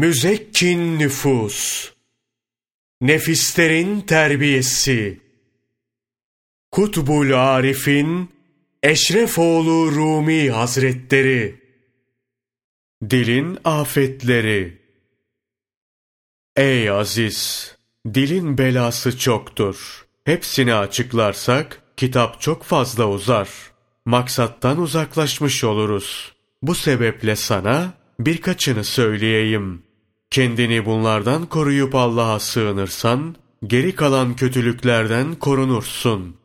Müzekkin nüfus, nefislerin terbiyesi, Kutbul Arif'in Eşrefoğlu Rumi Hazretleri, Dilin afetleri, Ey aziz! Dilin belası çoktur. Hepsini açıklarsak kitap çok fazla uzar. Maksattan uzaklaşmış oluruz. Bu sebeple sana birkaçını söyleyeyim. Kendini bunlardan koruyup Allah'a sığınırsan, geri kalan kötülüklerden korunursun.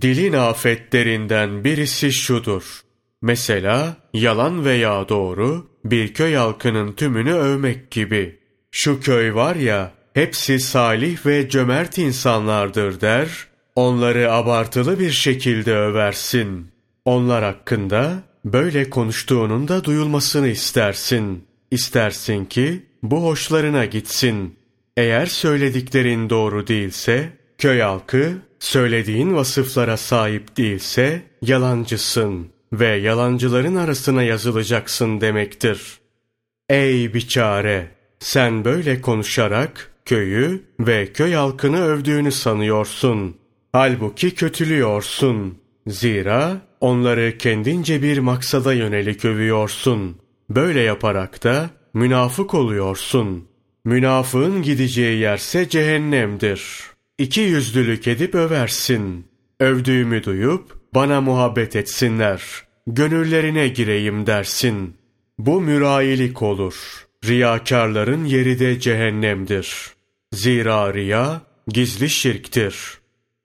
Dilin afetlerinden birisi şudur. Mesela yalan veya doğru bir köy halkının tümünü övmek gibi. Şu köy var ya, hepsi salih ve cömert insanlardır der, onları abartılı bir şekilde översin. Onlar hakkında böyle konuştuğunun da duyulmasını istersin. İstersin ki bu hoşlarına gitsin. Eğer söylediklerin doğru değilse, köy halkı söylediğin vasıflara sahip değilse yalancısın ve yalancıların arasına yazılacaksın demektir. Ey biçare! Sen böyle konuşarak köyü ve köy halkını övdüğünü sanıyorsun. Halbuki kötülüyorsun. Zira onları kendince bir maksada yönelik övüyorsun. Böyle yaparak da münafık oluyorsun. Münafığın gideceği yerse cehennemdir. İki yüzlülük edip översin. Övdüğümü duyup bana muhabbet etsinler. Gönüllerine gireyim dersin. Bu mürayilik olur. Riyakarların yeri de cehennemdir. Zira riya gizli şirktir.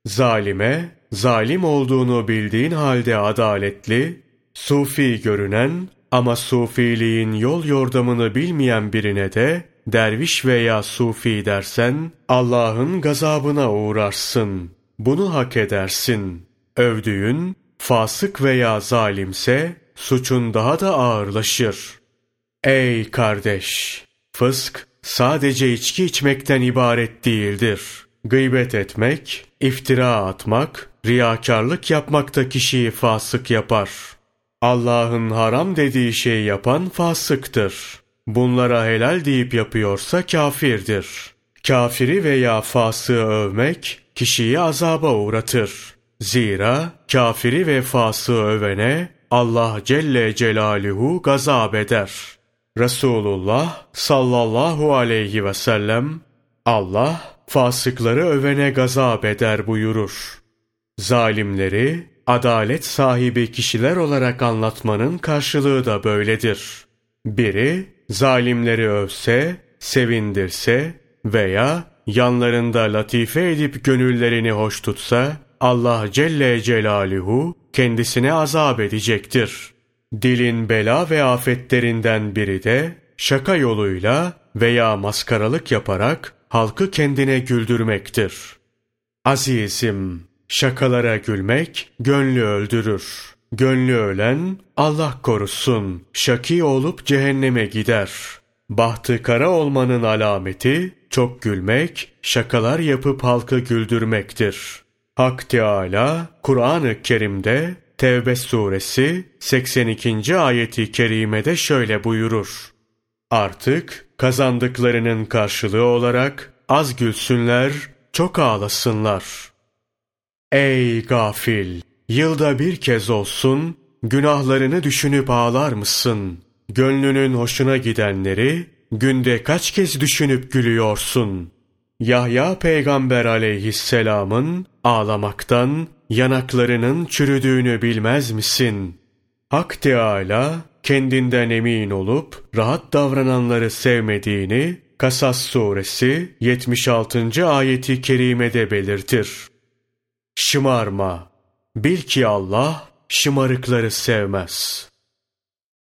Zalime, zalim olduğunu bildiğin halde adaletli, sufi görünen ama sufiliğin yol yordamını bilmeyen birine de derviş veya sufi dersen Allah'ın gazabına uğrarsın. Bunu hak edersin. Övdüğün fasık veya zalimse suçun daha da ağırlaşır. Ey kardeş! Fısk sadece içki içmekten ibaret değildir. Gıybet etmek, iftira atmak, riyakarlık yapmak da kişiyi fasık yapar. Allah'ın haram dediği şeyi yapan fasıktır. Bunlara helal deyip yapıyorsa kafirdir. Kafiri veya fasığı övmek kişiyi azaba uğratır. Zira kafiri ve fasığı övene Allah Celle Celaluhu gazap eder.'' Resulullah sallallahu aleyhi ve sellem Allah fasıkları övene gazap eder buyurur. Zalimleri adalet sahibi kişiler olarak anlatmanın karşılığı da böyledir. Biri zalimleri övse, sevindirse veya yanlarında latife edip gönüllerini hoş tutsa Allah Celle Celaluhu kendisine azap edecektir.'' Dilin bela ve afetlerinden biri de şaka yoluyla veya maskaralık yaparak halkı kendine güldürmektir. Azizim, şakalara gülmek gönlü öldürür. Gönlü ölen Allah korusun, şaki olup cehenneme gider. Bahtı kara olmanın alameti çok gülmek, şakalar yapıp halkı güldürmektir. Hak Teâlâ Kur'an-ı Kerim'de Tevbe suresi 82. ayeti kerimede şöyle buyurur. Artık kazandıklarının karşılığı olarak az gülsünler, çok ağlasınlar. Ey gafil! Yılda bir kez olsun günahlarını düşünüp ağlar mısın? Gönlünün hoşuna gidenleri günde kaç kez düşünüp gülüyorsun? Yahya peygamber aleyhisselamın ağlamaktan yanaklarının çürüdüğünü bilmez misin? Hak Teâlâ kendinden emin olup rahat davrananları sevmediğini Kasas suresi 76. ayeti kerimede belirtir. Şımarma. Bil ki Allah şımarıkları sevmez.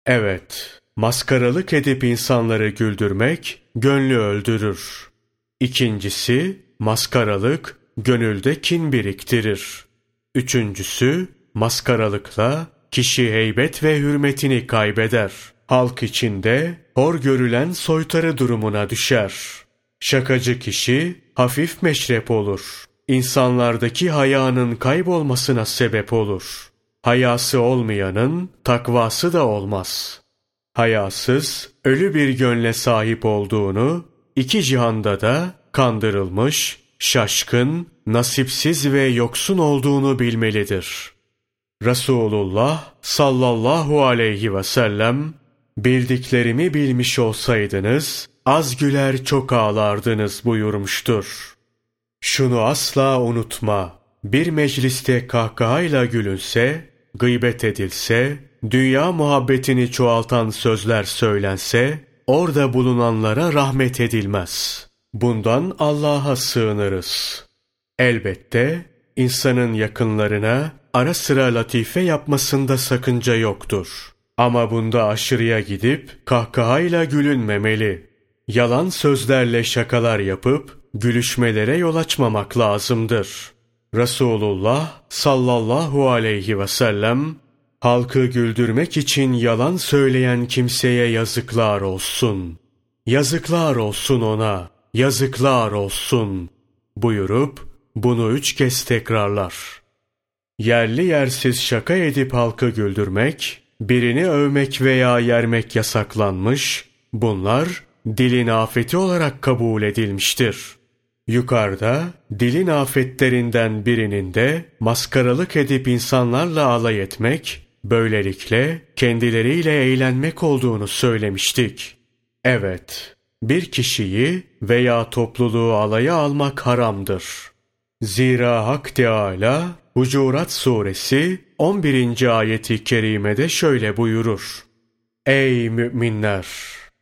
Evet, maskaralık edip insanları güldürmek gönlü öldürür. İkincisi, maskaralık gönülde kin biriktirir. Üçüncüsü, maskaralıkla kişi heybet ve hürmetini kaybeder. Halk içinde hor görülen soytarı durumuna düşer. Şakacı kişi hafif meşrep olur. İnsanlardaki hayanın kaybolmasına sebep olur. Hayası olmayanın takvası da olmaz. hayasız, ölü bir gönle sahip olduğunu, iki cihanda da kandırılmış, şaşkın, nasipsiz ve yoksun olduğunu bilmelidir. Resulullah sallallahu aleyhi ve sellem, bildiklerimi bilmiş olsaydınız, az güler çok ağlardınız buyurmuştur. Şunu asla unutma, bir mecliste kahkahayla gülünse, gıybet edilse, dünya muhabbetini çoğaltan sözler söylense, orada bulunanlara rahmet edilmez. Bundan Allah'a sığınırız. Elbette insanın yakınlarına ara sıra latife yapmasında sakınca yoktur. Ama bunda aşırıya gidip kahkahayla gülünmemeli. Yalan sözlerle şakalar yapıp gülüşmelere yol açmamak lazımdır. Resulullah sallallahu aleyhi ve sellem halkı güldürmek için yalan söyleyen kimseye yazıklar olsun. Yazıklar olsun ona, yazıklar olsun buyurup bunu üç kez tekrarlar. Yerli yersiz şaka edip halkı güldürmek, birini övmek veya yermek yasaklanmış, bunlar dilin afeti olarak kabul edilmiştir. Yukarıda dilin afetlerinden birinin de maskaralık edip insanlarla alay etmek, böylelikle kendileriyle eğlenmek olduğunu söylemiştik. Evet, bir kişiyi veya topluluğu alaya almak haramdır. Zira Hak Teâlâ Hucurat Suresi 11. ayeti kerimede şöyle buyurur. Ey müminler!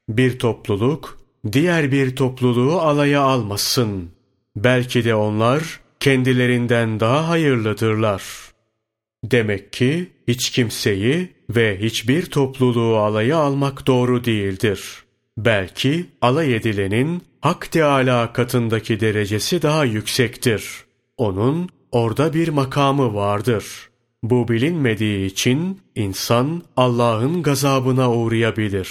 Bir topluluk diğer bir topluluğu alaya almasın. Belki de onlar kendilerinden daha hayırlıdırlar. Demek ki hiç kimseyi ve hiçbir topluluğu alaya almak doğru değildir. Belki alay edilenin Hak Teâlâ katındaki derecesi daha yüksektir. Onun orada bir makamı vardır. Bu bilinmediği için insan Allah'ın gazabına uğrayabilir.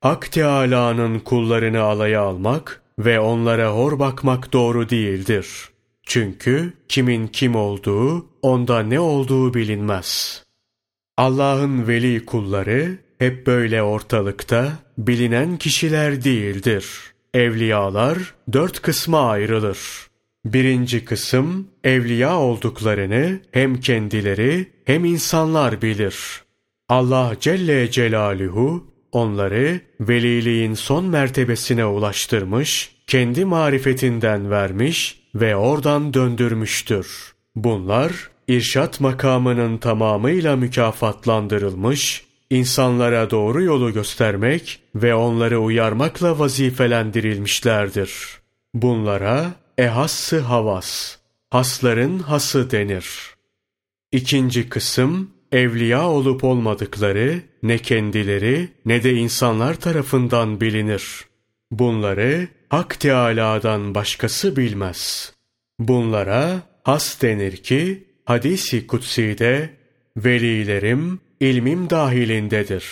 Hak Teâlâ'nın kullarını alaya almak ve onlara hor bakmak doğru değildir. Çünkü kimin kim olduğu, onda ne olduğu bilinmez. Allah'ın veli kulları hep böyle ortalıkta bilinen kişiler değildir. Evliyalar dört kısma ayrılır. Birinci kısım evliya olduklarını hem kendileri hem insanlar bilir. Allah Celle Celaluhu onları veliliğin son mertebesine ulaştırmış, kendi marifetinden vermiş ve oradan döndürmüştür. Bunlar irşat makamının tamamıyla mükafatlandırılmış, insanlara doğru yolu göstermek ve onları uyarmakla vazifelendirilmişlerdir. Bunlara ehassı havas, hasların hası denir. İkinci kısım, evliya olup olmadıkları ne kendileri ne de insanlar tarafından bilinir. Bunları Hak Teâlâ'dan başkası bilmez. Bunlara has denir ki, hadisi kutsi'de, velilerim ilmim dahilindedir.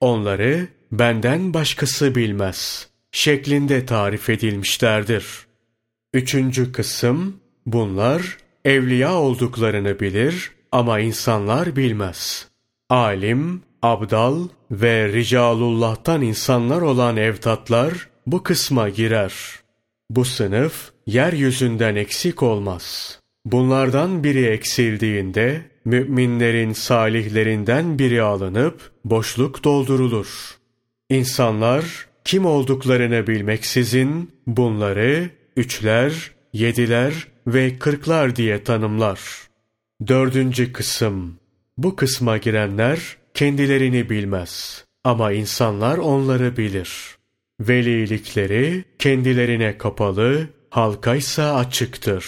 Onları benden başkası bilmez. Şeklinde tarif edilmişlerdir. Üçüncü kısım, bunlar evliya olduklarını bilir ama insanlar bilmez. Alim, abdal ve ricalullah'tan insanlar olan evtatlar bu kısma girer. Bu sınıf yeryüzünden eksik olmaz. Bunlardan biri eksildiğinde müminlerin salihlerinden biri alınıp boşluk doldurulur. İnsanlar kim olduklarını bilmeksizin bunları üçler, yediler ve kırklar diye tanımlar. Dördüncü kısım Bu kısma girenler kendilerini bilmez ama insanlar onları bilir. Velilikleri kendilerine kapalı, halkaysa açıktır.